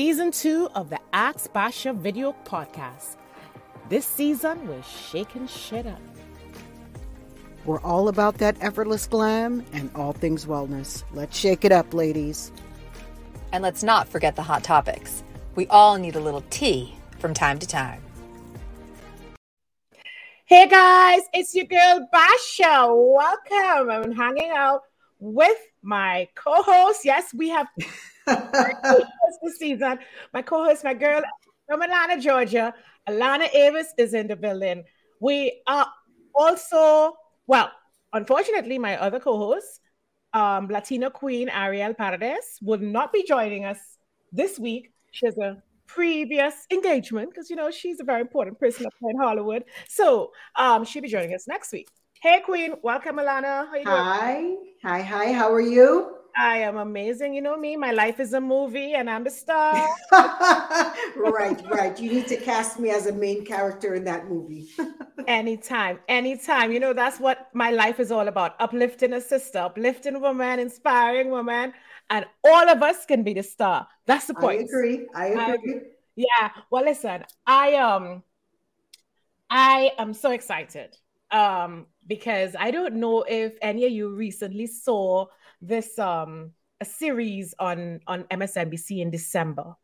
season two of the Ask Basha video podcast. This season, we're shaking shit up. We're all about that effortless glam and all things wellness. Let's shake it up, ladies. And let's not forget the hot topics. We all need a little tea from time to time. Hey guys, it's your girl Basha. Welcome. I'm hanging out with my co-host. Yes, we have this season. My co-host, my girl from Atlanta, Georgia. Alana Avis is in the building. We are also, well, unfortunately, my other co-host, um, Latina Queen Ariel Paredes, will not be joining us this week. She has a previous engagement because you know she's a very important person up in Hollywood. So um, she'll be joining us next week. Hey, Queen, welcome, Alana. Hi, hi, hi. How are you? I am amazing. You know me, my life is a movie and I'm a star. right, right. You need to cast me as a main character in that movie. anytime, anytime. You know, that's what my life is all about uplifting a sister, uplifting woman, inspiring woman, and all of us can be the star. That's the point. I agree. I agree. yeah. Well, listen, I um I am so excited. Um, because I don't know if any of you recently saw this um a series on on MSNBC in December.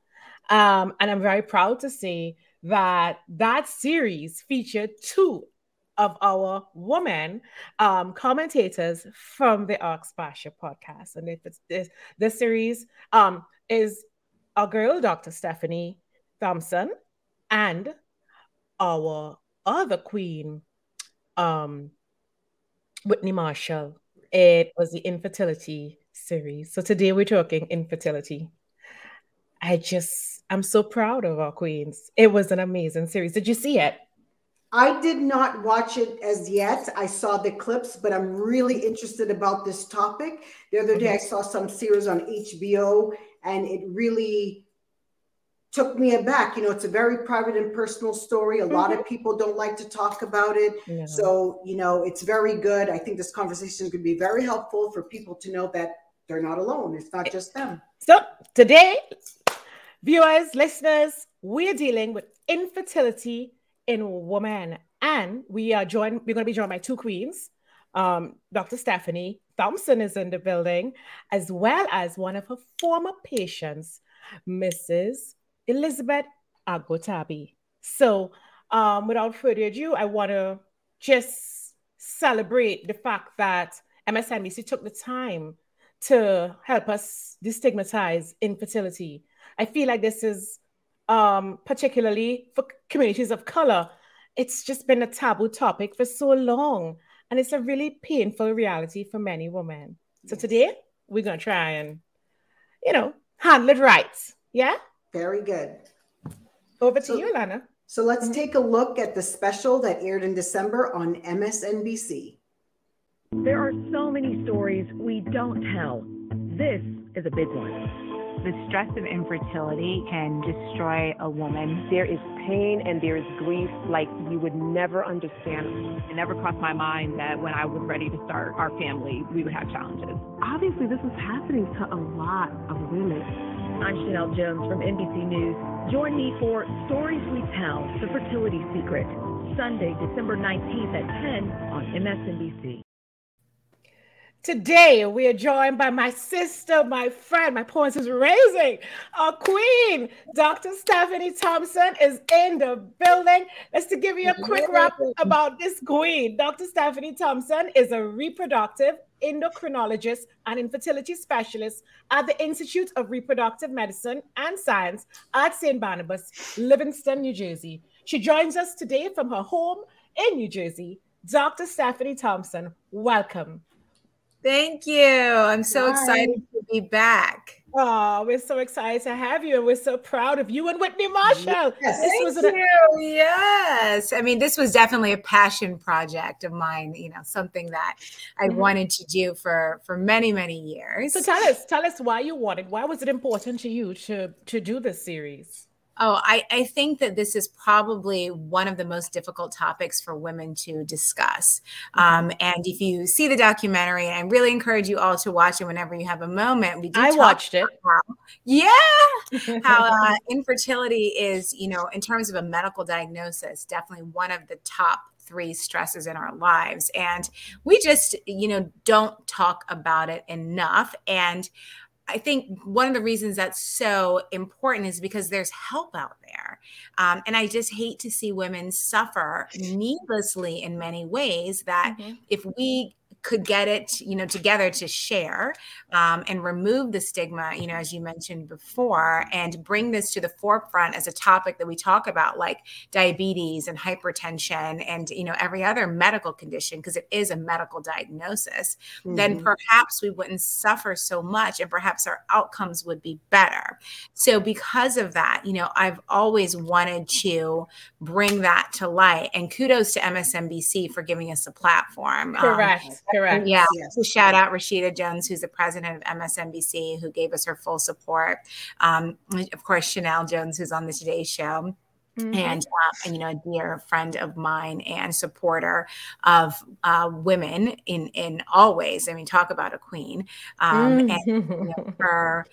Um, and I'm very proud to say that that series featured two of our women um, commentators from the Ask Basha podcast. And if it's this, this series um, is our girl, Dr. Stephanie Thompson, and our other queen, um, Whitney Marshall. It was the infertility series. So today we're talking infertility. I just, I'm so proud of our queens. It was an amazing series. Did you see it? I did not watch it as yet. I saw the clips, but I'm really interested about this topic. The other day, mm-hmm. I saw some series on HBO, and it really took me aback. You know, it's a very private and personal story. A mm-hmm. lot of mm-hmm. people don't like to talk about it. Yeah. So, you know, it's very good. I think this conversation could be very helpful for people to know that they're not alone. It's not just them. So, today, viewers, listeners, we're dealing with infertility in women. And we are joined, we're going to be joined by two queens. Um, Dr. Stephanie Thompson is in the building, as well as one of her former patients, Mrs. Elizabeth Agotabi. So, um, without further ado, I want to just celebrate the fact that MSNBC took the time to help us destigmatize infertility. I feel like this is um, particularly for communities of color. It's just been a taboo topic for so long, and it's a really painful reality for many women. So today we're gonna try and, you know, handle it right. Yeah. Very good. Over to so, you, Lana. So let's mm-hmm. take a look at the special that aired in December on MSNBC. There are so many stories we don't tell. This is a big one. The stress of infertility can destroy a woman. There is pain and there is grief like you would never understand. It never crossed my mind that when I was ready to start our family, we would have challenges. Obviously, this is happening to a lot of women. I'm Sheinelle Jones from NBC News. Join me for Stories We Tell The Fertility Secret, Sunday, December 19th at 10 on MSNBC. Today, we are joined by my sister, my friend, my points is raising, our queen, Dr. Stephanie Thompson is in the building. Let's to give you a quick wrap about this queen. Dr. Stephanie Thompson is a reproductive endocrinologist and infertility specialist at the Institute of Reproductive Medicine and Science at St. Barnabas, Livingston, New Jersey. She joins us today from her home in New Jersey. Dr. Stephanie Thompson, welcome. Thank you. I'm so Hi. excited to be back. Oh, we're so excited to have you, and we're so proud of you and Whitney Marshall. Yes, this was an- you. Yes, I mean, this was definitely a passion project of mine. You know, something that I mm-hmm. wanted to do for for many many years. So tell us, tell us why you wanted. Why was it important to you to to do this series? Oh, I, I think that this is probably one of the most difficult topics for women to discuss. Mm-hmm. Um, and if you see the documentary, I really encourage you all to watch it whenever you have a moment. We do I watched it. How, yeah, how uh, infertility is, you know, in terms of a medical diagnosis, definitely one of the top three stresses in our lives. And we just, you know, don't talk about it enough. And I think one of the reasons that's so important is because there's help out there. Um, and I just hate to see women suffer needlessly in many ways that mm-hmm. if we could get it, you know, together to share um, and remove the stigma, you know, as you mentioned before, and bring this to the forefront as a topic that we talk about, like diabetes and hypertension and, you know, every other medical condition, because it is a medical diagnosis, mm-hmm. then perhaps we wouldn't suffer so much and perhaps our outcomes would be better. So, because of that, you know, I've always wanted to bring that to light. And kudos to MSNBC for giving us a platform. Um, Correct. Correct. Yeah. Yes. So shout out Rashida Jones, who's the president of MSNBC, who gave us her full support. Um, of course, Sheinelle Jones, who's on the Today Show. Mm-hmm. And, uh, you know, a dear friend of mine and supporter of uh, women in in all ways. I mean, talk about a queen. Um, mm-hmm. And you know, her,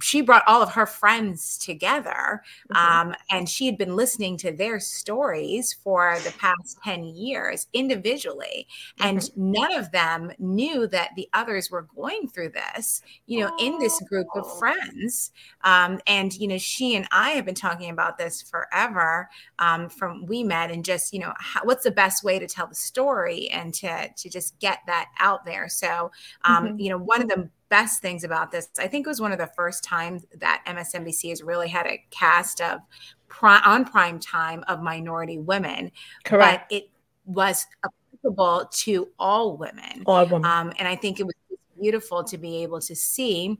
she brought all of her friends together, mm-hmm. um, and she had been listening to their stories for the past ten years individually, and mm-hmm. none of them knew that the others were going through this. You know, oh. in this group of oh. friends, um, and you know, she and I have been talking about this for forever um, from we met and just you know how, what's the best way to tell the story and to to just get that out there? So um, mm-hmm. you know one of the best things about this i think it was one of the first times that msnbc has really had a cast of pri- on prime time of minority women correct. but it was applicable to all women. All women. Um, and i think it was beautiful to be able to see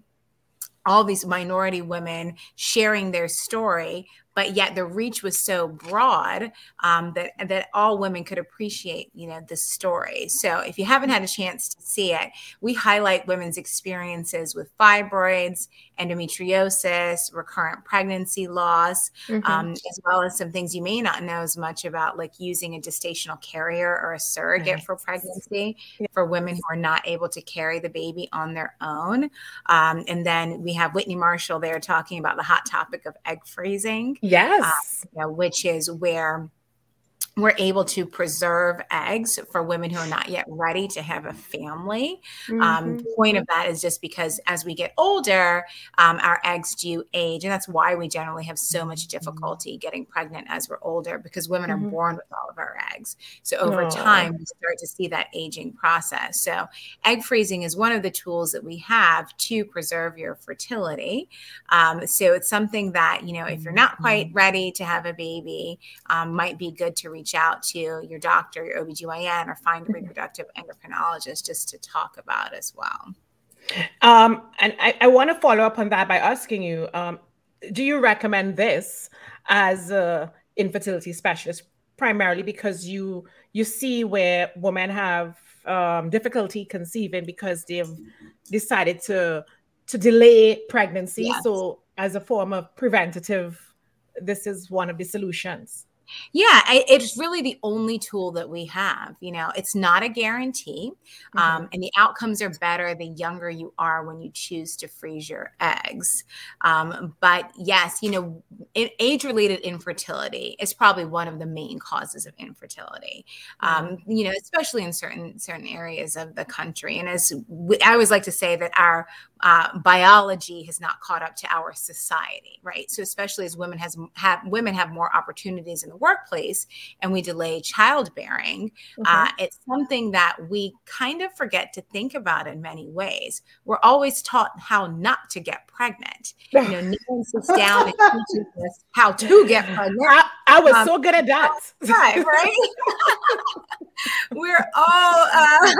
all these minority women sharing their story but yet the reach was so broad um, that that all women could appreciate you know the story. So if you haven't had a chance to see it we highlight women's experiences with fibroids endometriosis recurrent pregnancy loss mm-hmm. um, as well as some things you may not know as much about like using a gestational carrier or a surrogate right. for pregnancy yeah. for women who are not able to carry the baby on their own um, and then we have whitney marshall there talking about the hot topic of egg freezing Yes. Uh, you know, which is where we're able to preserve eggs for women who are not yet ready to have a family. Um, mm-hmm. Um, the point of that is just because as we get older, um, our eggs do age. And that's why we generally have so much mm-hmm. difficulty getting pregnant as we're older because women mm-hmm. are born with all of our eggs. So over Aww. time, we start to see that aging process. So egg freezing is one of the tools that we have to preserve your fertility. Um, so it's something that, you know, if you're not quite mm-hmm. ready to have a baby, um, might be good to reach reach out to your doctor, your OBGYN, or find a mm-hmm. reproductive endocrinologist just to talk about as well. Um, and I, I want to follow up on that by asking you um, do you recommend this as a infertility specialist primarily because you you see where women have um, difficulty conceiving because they've decided to to delay pregnancy yes. so as a form of preventative this is one of the solutions yeah, it's really the only tool that we have. You know, it's not a guarantee, mm-hmm. um, and the outcomes are better the younger you are when you choose to freeze your eggs. Um, but yes, you know, age-related infertility is probably one of the main causes of infertility. Um. You know, especially in certain certain areas of the country. And as we, I always like to say that our uh, biology has not caught up to our society, right? So especially as women has have women have more opportunities in the workplace and we delay childbearing, mm-hmm. uh, it's something that we kind of forget to think about in many ways. We're always taught how not to get pregnant. You know, no one sits down and teaches us how to get pregnant. I, I was um, so good at that. Right, right. we're all uh,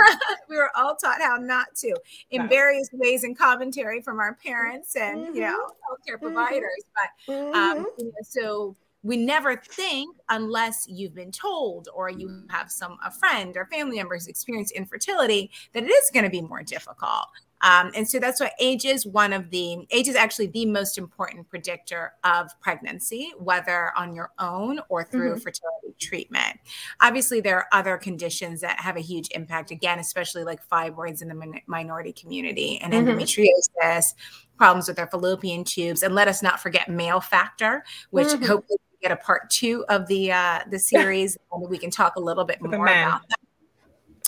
we were all taught how not to in right. various ways and commentary from our parents and mm-hmm. you know healthcare mm-hmm. providers. But um, mm-hmm. you know, so we never think unless you've been told or you mm. have some a friend or family members experience infertility that it is going to be more difficult Um, and so that's why age is one of the age is actually the most important predictor of pregnancy, whether on your own or through mm-hmm. fertility treatment. Obviously, there are other conditions that have a huge impact, again, especially like fibroids in the min- minority community and mm-hmm. endometriosis, problems with their fallopian tubes, and let us not forget male factor, which mm-hmm. hopefully get a part two of the uh, the series, and we can talk a little bit more about that.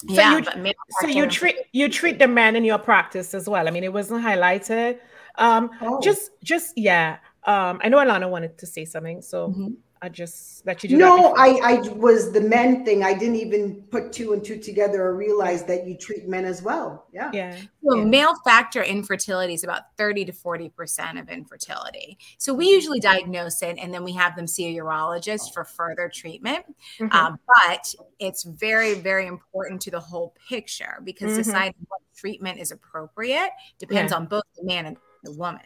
So yeah, you, so you treat you treat the men in your practice as well. I mean, it wasn't highlighted. Um, oh. just just yeah. Um, I know Alana wanted to say something, so mm-hmm. I just let you do no, I, I was the men thing. I didn't even put two and two together or realize that you treat men as well. Yeah. Yeah. So yeah. male factor infertility is about 30 to 40% of infertility. So we usually diagnose it and then we have them see a urologist for further treatment. Mm-hmm. Uh, but it's very, very important to the whole picture because mm-hmm. deciding what treatment is appropriate depends yeah. on both the man and the woman.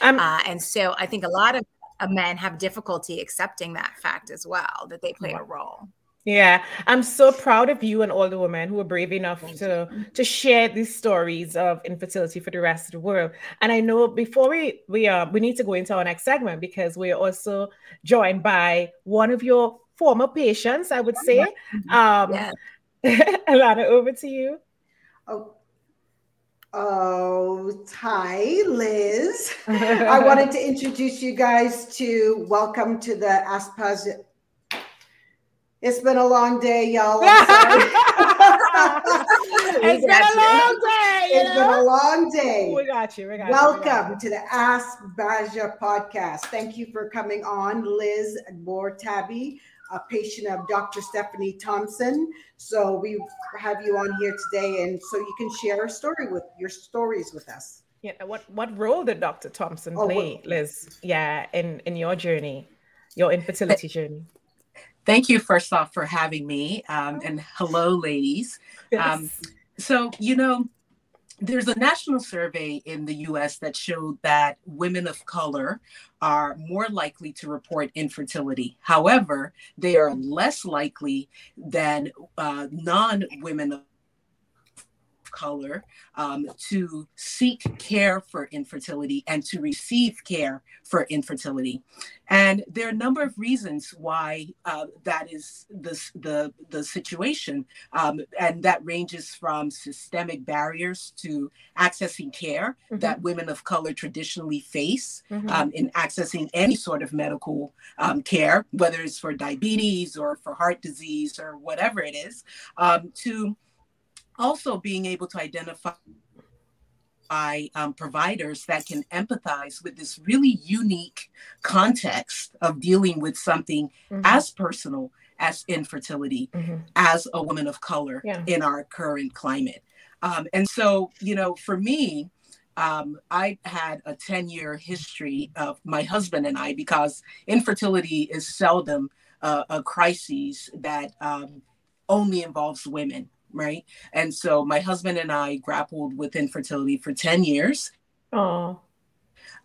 Um, uh, and so I think a lot of men have difficulty accepting that fact as well that they play a role. Yeah i'm so proud of you and all the women who are brave enough to to share these stories of infertility for the rest of the world. And i know before we we uh we need to go into our next segment because we're also joined by one of your former patients i would say. Um yeah. alana over to you. Oh Oh, hi, Liz. I wanted to introduce you guys to welcome to the Ask Aspaz. It's been a long day, y'all. it's been a long day. It's know? been a long day. We got you. We got welcome you. Welcome to the Ask Basha podcast. Thank you for coming on, Liz Bortabi a patient of Dr. Stephanie Thompson. So we have you on here today, and so you can share a story with your stories with us. Yeah, what what role did Dr. Thompson oh, play, what, Liz? Yeah, in in your journey, your infertility journey. Thank you, first off, for having me, um, and hello, ladies. Yes. Um, so you know, there's a national survey in the US that showed that women of color are more likely to report infertility. However, they are less likely than uh, non women color um, to seek care for infertility and to receive care for infertility. And there are a number of reasons why uh, that is the, the, the situation. Um, and that ranges from systemic barriers to accessing care mm-hmm. that women of color traditionally face mm-hmm. um, in accessing any sort of medical um, care, whether it's for diabetes or for heart disease or whatever it is, um, to also being able to identify um, providers that can empathize with this really unique context of dealing with something mm-hmm. as personal as infertility mm-hmm. as a woman of color yeah. in our current climate. Um, and so, you know, for me, um, I had a 10 year history of my husband and I because infertility is seldom uh, a crisis that um, only involves women right? And so my husband and I grappled with infertility for 10 years. Oh.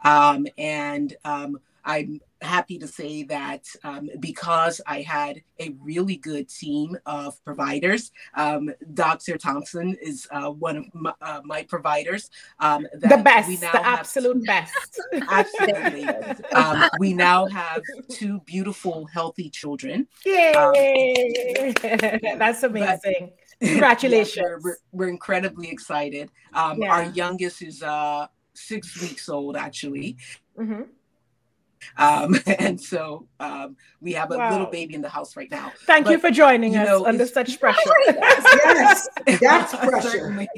Um, and um, I'm happy to say that um, because I had a really good team of providers, um, Dr. Thompson is uh, one of my, uh, my providers. Um, the best, the absolute two, best. absolutely. Um, we now have two beautiful, healthy children. Yay! That's amazing. But, Congratulations. yes, we're, we're, incredibly excited. Um, yeah. Our youngest is uh, six weeks old, actually. Mm-hmm. Um, and so um, we have a wow. little baby in the house right now. Thank but, you for joining you know, us under such pressure. yes, that's pressure. certainly,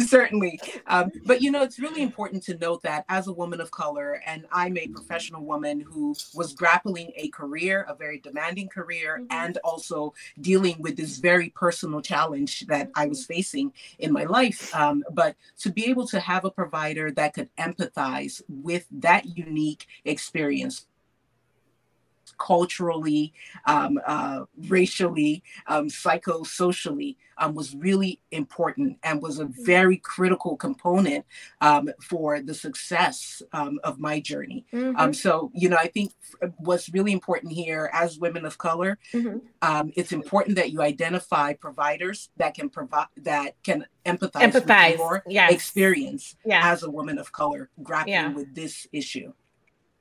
certainly. Um, but you know, it's really important to note that as a woman of color, and I'm a professional woman who was grappling a career, a very demanding career, mm-hmm. and also dealing with this very personal challenge that I was facing in my life. Um, but to be able to have a provider that could empathize with that unique experience culturally, um, uh, racially, um, psychosocially, um, was really important and was a very critical component um, for the success um, of my journey. Um, mm-hmm. so, you know, I think what's really important here as women of color, mm-hmm. Um, it's important that you identify providers that can provide that can empathize, empathize. with your yes. experience yeah. as a woman of color grappling yeah. with this issue.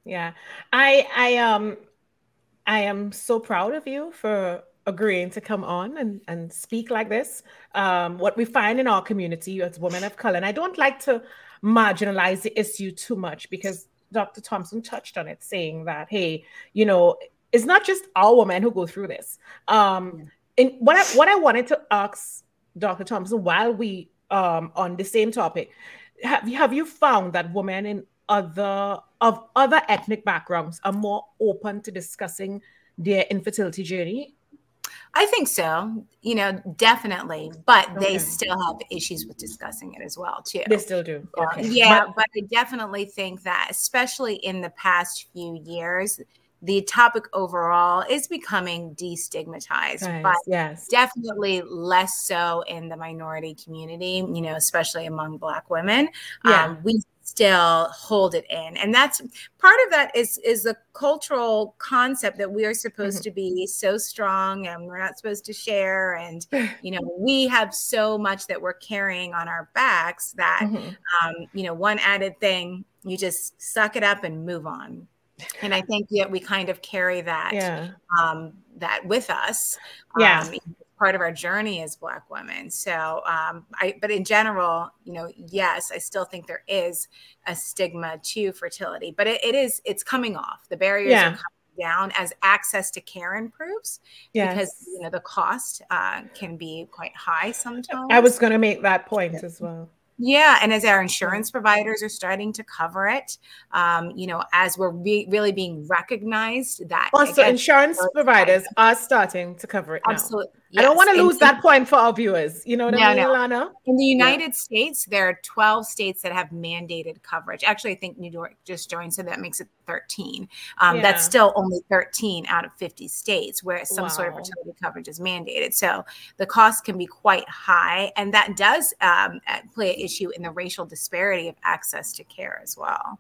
Yeah, I I um I am so proud of you for agreeing to come on and, and speak like this. Um, what we find in our community as women of color, and I don't like to marginalize the issue too much because Dr. Thompson touched on it, saying that, hey, you know, it's not just our women who go through this. Um, and what I what I wanted to ask Dr. Thompson while we um on the same topic, have you have you found that women in other of other ethnic backgrounds are more open to discussing their infertility journey I think so. You know, definitely, but okay. they still have issues with discussing it as well, too. They still do. Okay. Yeah, but, but I definitely think that, especially in the past few years, the topic overall is becoming destigmatized, nice. but yes. definitely less so in the minority community, you know, especially among Black women. Yeah. Um, we still hold it in and that's part of that is is the cultural concept that we are supposed mm-hmm. to be so strong and we're not supposed to share and you know we have so much that we're carrying on our backs that mm-hmm. um, you know one added thing you just suck it up and move on and i think that we kind of carry that yeah. um, that with us yeah um, part of our journey as black women so um, i but in general you know yes i still think there is a stigma to fertility but it, it is it's coming off the barriers yeah. are coming down as access to care improves yes. because you know the cost uh, can be quite high sometimes i was going to make that point yeah. as well yeah, and as our insurance providers are starting to cover it, um, you know, as we're re- really being recognized that also again, insurance providers are starting to cover it. Absolutely. Yes. I don't want to lose in, that point for our viewers. You know what no, I mean, no. Alana? In the United yeah. States, there are 12 states that have mandated coverage. Actually, I think New York just joined, so that makes it 13. Um, yeah. That's still only 13 out of 50 states where some wow. sort of fertility coverage is mandated. So the cost can be quite high, and that does um, play an issue in the racial disparity of access to care as well.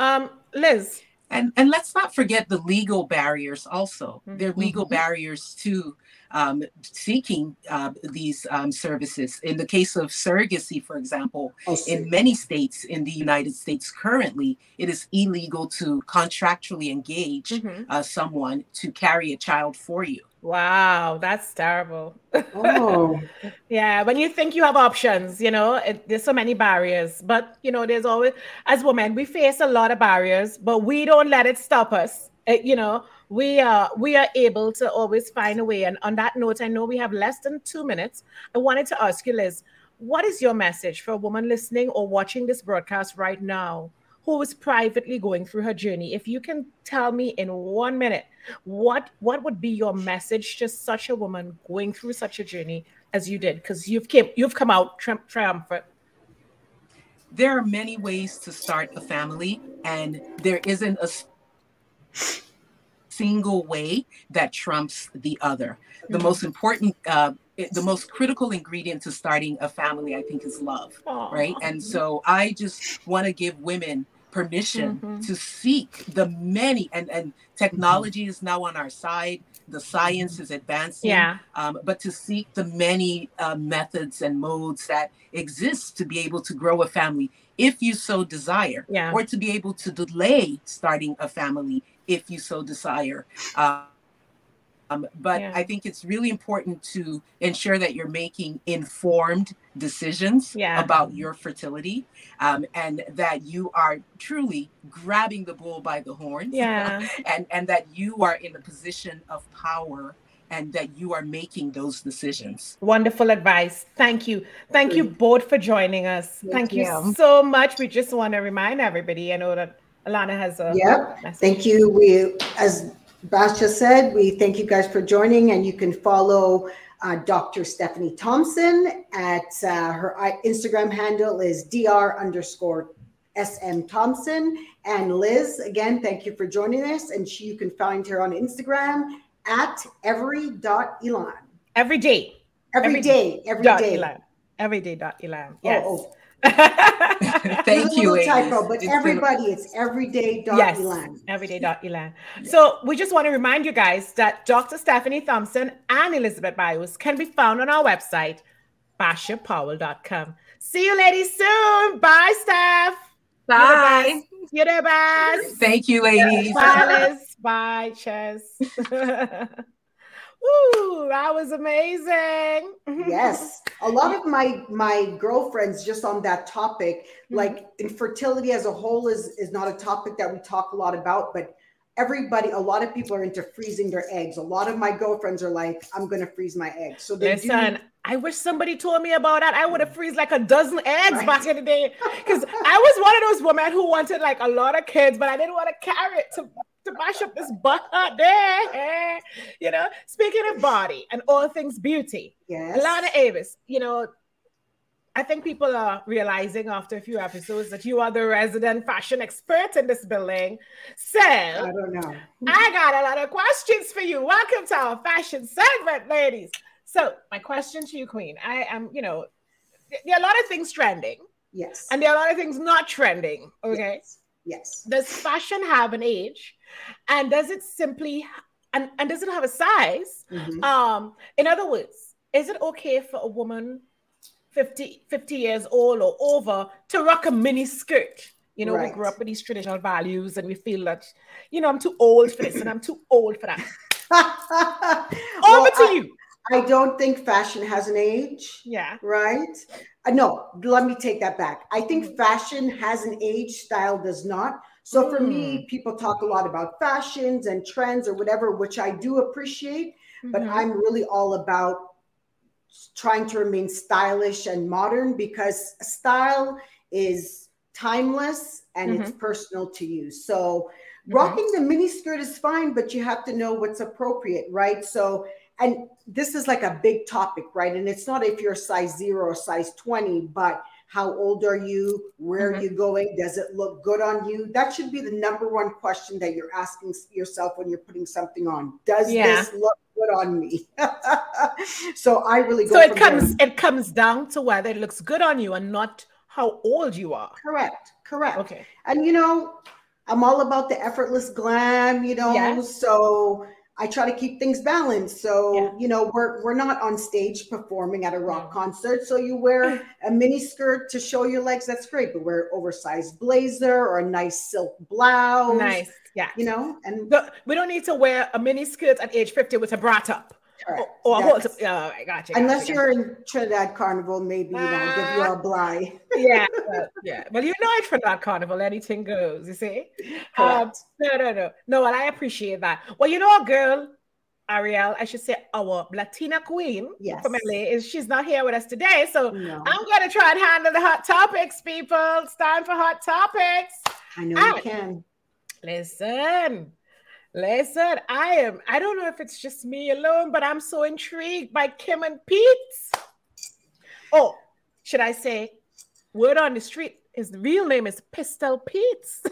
Um, Liz. And, and let's not forget the legal barriers also. Mm-hmm. There are legal mm-hmm. barriers to um, seeking uh, these um, services. In the case of surrogacy, for example, in many states in the United States currently, it is illegal to contractually engage mm-hmm. uh, someone to carry a child for you. Wow, that's terrible. Oh, yeah. When you think you have options, you know, it, there's so many barriers. But you know, there's always, as women, we face a lot of barriers, but we don't let it stop us. It, you know, we are we are able to always find a way. And on that note, I know we have less than two minutes. I wanted to ask you, Liz, what is your message for a woman listening or watching this broadcast right now who is privately going through her journey? If you can tell me in one minute, what what would be your message to such a woman going through such a journey as you did? Because you've came you've come out tri- triumphant there are many ways to start a family and there isn't a single way that trumps the other. The mm-hmm. most important, uh, the most critical ingredient to starting a family, I think, is love, Aww. right? And so I just want to give women permission mm-hmm. to seek the many and and technology mm-hmm. is now on our side the science is advancing yeah um, but to seek the many uh, methods and modes that exist to be able to grow a family if you so desire yeah. or to be able to delay starting a family if you so desire. Uh, um, but yeah. I think it's really important to ensure that you're making informed decisions yeah. about your fertility um, and that you are truly grabbing the bull by the horns yeah. and, and that you are in a position of power and that you are making those decisions. Wonderful advice. Thank you. Thank you both for joining us. Thank, Thank you. you so much. We just want to remind everybody, I know that Alana has a Yep. Message. Thank you. We, as Basha said, we thank you guys for joining, and you can follow uh, Dr. Stephanie Thompson at uh, her Instagram handle is dr underscore SM Thompson. And Liz, again, thank you for joining us. And she, you can find her on Instagram at every.elan. Every day. Every, every day. Every dot day. Elan. Every day dot Elan. Oh, yes. Oh, oh. Thank you. Typo, but it's everybody, been... it's everyday dot yes, Elan. Everyday dot Elan. So we just want to remind you guys that Dr. Stephanie Thompson and Elizabeth Bios can be found on our website, bashapowell.com. See you ladies soon. Bye, Steph. Bye. You're the best. Thank you, ladies. Bye, Liz. Bye, Chess. Woo, that was amazing. yes. A lot of my my girlfriends just on that topic, mm-hmm. like infertility as a whole is is not a topic that we talk a lot about, but everybody, a lot of people are into freezing their eggs. A lot of my girlfriends are like, I'm gonna freeze my eggs. So they Listen, do- I wish somebody told me about that. I would have freeze like a dozen eggs right. back in the day. Because I was one of those women who wanted like a lot of kids, but I didn't want to carry it to to mash up this butt there. Eh? You know, speaking of body and all things beauty, yes. Lana Avis, you know, I think people are realizing after a few episodes that you are the resident fashion expert in this building. So I don't know. I got a lot of questions for you. Welcome to our fashion segment, ladies. So my question to you, Queen, I am, you know, there are a lot of things trending. Yes. And there are a lot of things not trending. Okay. Yes. Yes. Does fashion have an age? And does it simply and, and does it have a size? Mm-hmm. Um, in other words, is it okay for a woman 50, 50 years old or over to rock a mini skirt? You know, right. we grew up with these traditional values and we feel that, you know, I'm too old for this and I'm too old for that. well, over to I, you. I don't think fashion has an age. Yeah. Right? Uh, no, let me take that back. I think mm. fashion has an age, style does not. So for mm. me, people talk a lot about fashions and trends or whatever, which I do appreciate, mm-hmm. but I'm really all about trying to remain stylish and modern because style is timeless and mm-hmm. it's personal to you. So mm-hmm. rocking the mini skirt is fine, but you have to know what's appropriate, right? So and this is like a big topic, right? And it's not if you're size zero or size 20, but how old are you? Where mm-hmm. are you going? Does it look good on you? That should be the number one question that you're asking yourself when you're putting something on. Does yeah. this look good on me? so I really So it comes there. it comes down to whether it looks good on you and not how old you are. Correct. Correct. Okay. And you know, I'm all about the effortless glam, you know. Yes. So I try to keep things balanced. So, yeah. you know, we're we're not on stage performing at a rock concert. So you wear a mini skirt to show your legs, that's great, but wear an oversized blazer or a nice silk blouse. Nice. Yeah. You know, and we don't need to wear a mini skirt at age 50 with a bra top. Correct. Or, or hold, oh, I got you. Unless you're in Trinidad Carnival, maybe you know, give you a bly. yeah, yeah. Well, you know, at Trinidad Carnival, anything goes. You see? Um, no, no, no, no. And I appreciate that. Well, you know, a girl, Ariel, I should say, our Latina queen yes. from LA is she's not here with us today, so no. I'm gonna try and handle the hot topics, people. It's time for hot topics. I know and you can. Listen. Listen, I am, I don't know if it's just me alone, but I'm so intrigued by Kim and Pete. Oh, should I say, word on the street, his real name is Pistol Pete.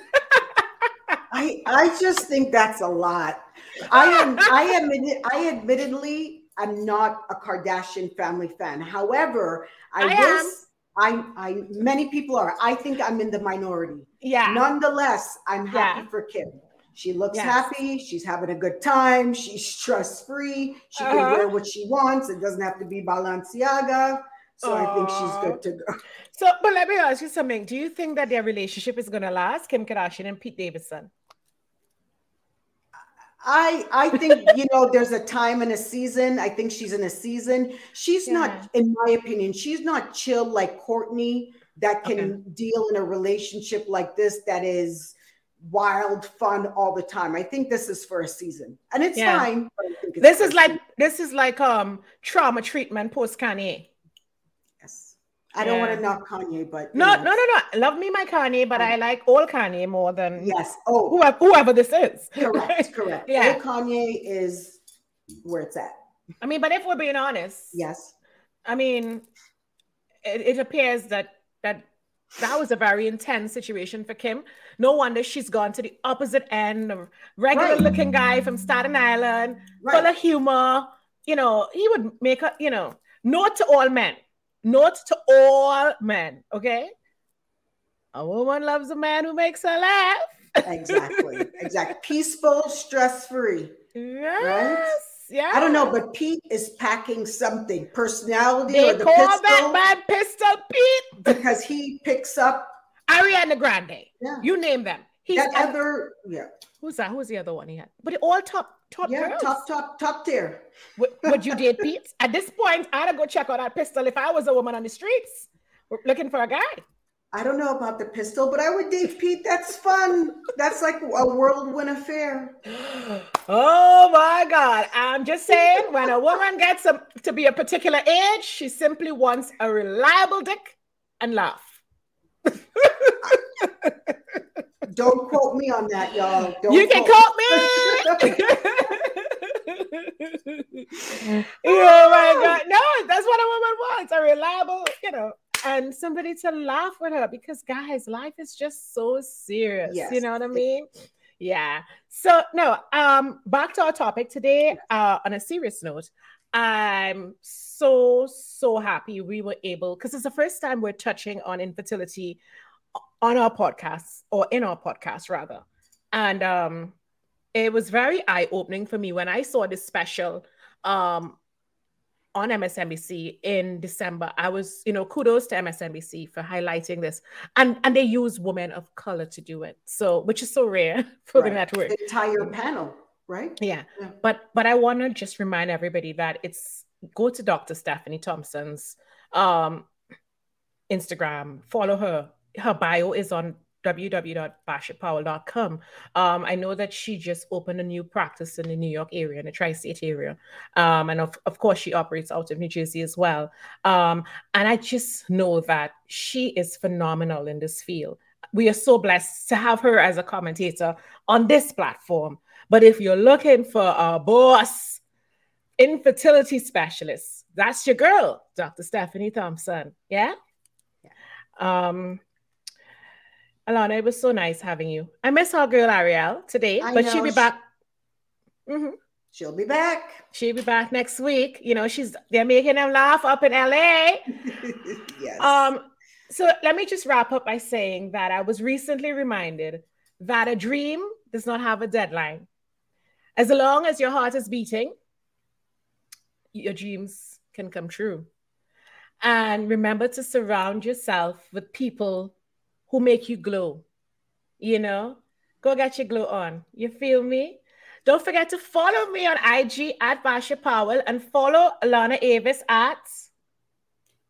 I I just think that's a lot. I am I am I admittedly am not a Kardashian family fan. However, I, I wish I I many people are. I think I'm in the minority. Yeah. Nonetheless, I'm happy yeah. for Kim. She looks yes. happy. She's having a good time. She's stress free. She uh-huh. can wear what she wants. It doesn't have to be Balenciaga. So Aww. I think she's good to go. So, but let me ask you something. Do you think that their relationship is going to last, Kim Kardashian and Pete Davidson? I I think you know there's a time and a season. I think she's in a season. She's yeah. not, in my opinion, she's not chill like Courtney that can okay. deal in a relationship like this that is wild fun all the time. I think this is for a season, and it's yeah. fine. It's this is like this is like um trauma treatment post Kanye. Yes, I don't want to knock Kanye, but no, know. no, no, no. Love me, my Kanye, but I like all Kanye more than yes. Oh, whoever, whoever this is. Correct, correct. Yeah, all Kanye is where it's at. I mean, but if we're being honest, yes. I mean, it, it appears that that that was a very intense situation for Kim. No wonder she's gone to the opposite end. A regular right. looking guy from Staten Island, right. full of humor. You know, he would make her, you know, note to all men. Note to all men, okay? A woman loves a man who makes her laugh. exactly. Exactly. Peaceful, stress free. Yes. Right? Yeah. I don't know, but Pete is packing something. Personality they or the call pistol, that man Pistol Pete because he picks up Ariana Grande. Yeah. You name them. He's that other yeah. Who's that? Who's the other one he had? But all top top yeah, girls. top top top tier. Would, would you date Pete? At this point, I'd go check out that pistol if I was a woman on the streets looking for a guy. I don't know about the pistol, but I would date Pete. That's fun. That's like a whirlwind affair. Oh my God. I'm just saying, when a woman gets a, to be a particular age, she simply wants a reliable dick and laugh. Don't quote me on that, y'all. Don't you can quote me. oh my God. No, that's what a woman wants a reliable, you know, and somebody to laugh with her because guys, life is just so serious. Yes. You know what I mean? Yeah. So no, um, back to our topic today. Uh, on a serious note, I'm so so happy we were able because it's the first time we're touching on infertility on our podcast or in our podcast rather, and um, it was very eye opening for me when I saw this special um on MSNBC in December. I was, you know, kudos to MSNBC for highlighting this. And and they use women of color to do it. So which is so rare for right. the network. The entire panel, right? Yeah. yeah. But but I want to just remind everybody that it's go to Dr. Stephanie Thompson's um Instagram, follow her. Her bio is on www.bashapowell.com. Um, I know that she just opened a new practice in the New York area, in the tri state area. Um, and of, of course, she operates out of New Jersey as well. Um, and I just know that she is phenomenal in this field. We are so blessed to have her as a commentator on this platform. But if you're looking for a boss, infertility specialist, that's your girl, Dr. Stephanie Thompson. Yeah. yeah. Um, Alana, it was so nice having you. I miss our girl Ariel today, I but know. she'll be back. Mm-hmm. She'll be back. She'll be back next week. You know, she's they're making them laugh up in LA. yes. Um, so let me just wrap up by saying that I was recently reminded that a dream does not have a deadline. As long as your heart is beating, your dreams can come true. And remember to surround yourself with people who make you glow. You know, go get your glow on. You feel me? Don't forget to follow me on IG at Basha Powell and follow Alana Avis at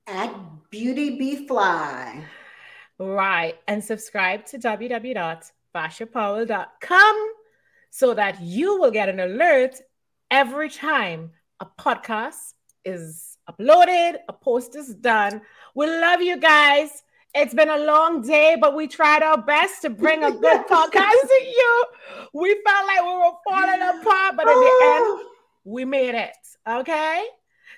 at Beauty Be Fly. Right. And subscribe to www.bashapowell.com so that you will get an alert every time a podcast is uploaded, a post is done. We love you guys. It's been a long day, but we tried our best to bring a good podcast to you. We felt like we were falling apart, but in the oh. end, we made it. Okay.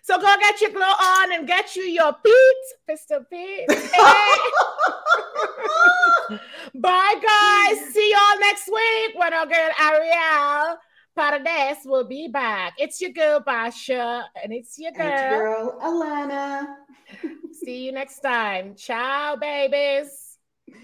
So go get your glow on and get you your Pete, Mr. Pete. Bye, guys. See y'all next week when our girl Ariel Paredes will be back. It's your girl Basha, and it's your girl, it's girl Alana. See you next time. Ciao, babies.